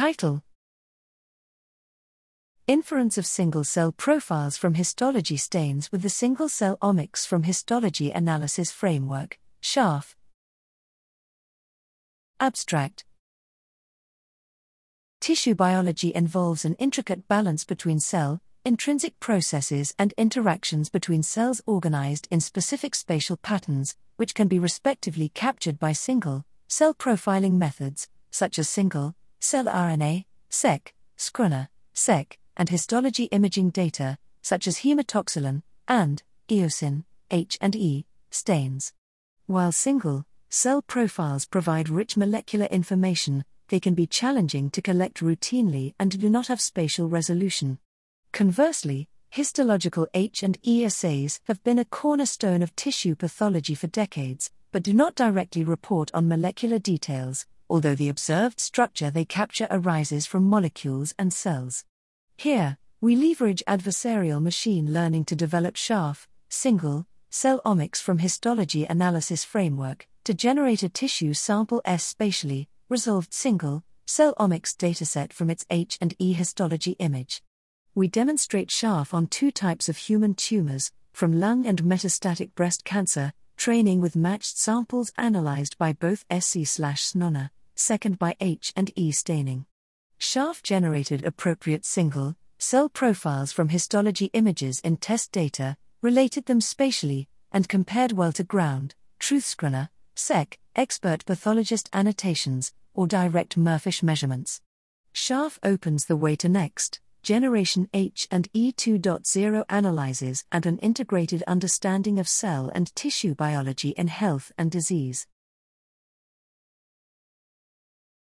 Title Inference of single cell profiles from histology stains with the single cell omics from histology analysis framework, SCHAF. Abstract Tissue biology involves an intricate balance between cell, intrinsic processes, and interactions between cells organized in specific spatial patterns, which can be respectively captured by single cell profiling methods, such as single cell RNA, seq, scRNA, seq, and histology imaging data, such as hematoxylin and eosin, H and E, stains. While single cell profiles provide rich molecular information, they can be challenging to collect routinely and do not have spatial resolution. Conversely, histological H and E assays have been a cornerstone of tissue pathology for decades, but do not directly report on molecular details, although the observed structure they capture arises from molecules and cells. Here, we leverage adversarial machine learning to develop SCHAF, single, cell omics from histology analysis framework, to generate a tissue sample S spatially, resolved single cell omics dataset from its H and E histology image. We demonstrate SCHAF on two types of human tumors, from lung and metastatic breast cancer, training with matched samples analyzed by both sc/snRNA, second by H and E staining. SCHAF generated appropriate single cell profiles from histology images in test data, related them spatially, and compared well to ground, truth scRNA, seq, expert pathologist annotations, or direct MERFISH measurements. SCHAF opens the way to next generation H and E2.0 analyses and an integrated understanding of cell and tissue biology in health and disease.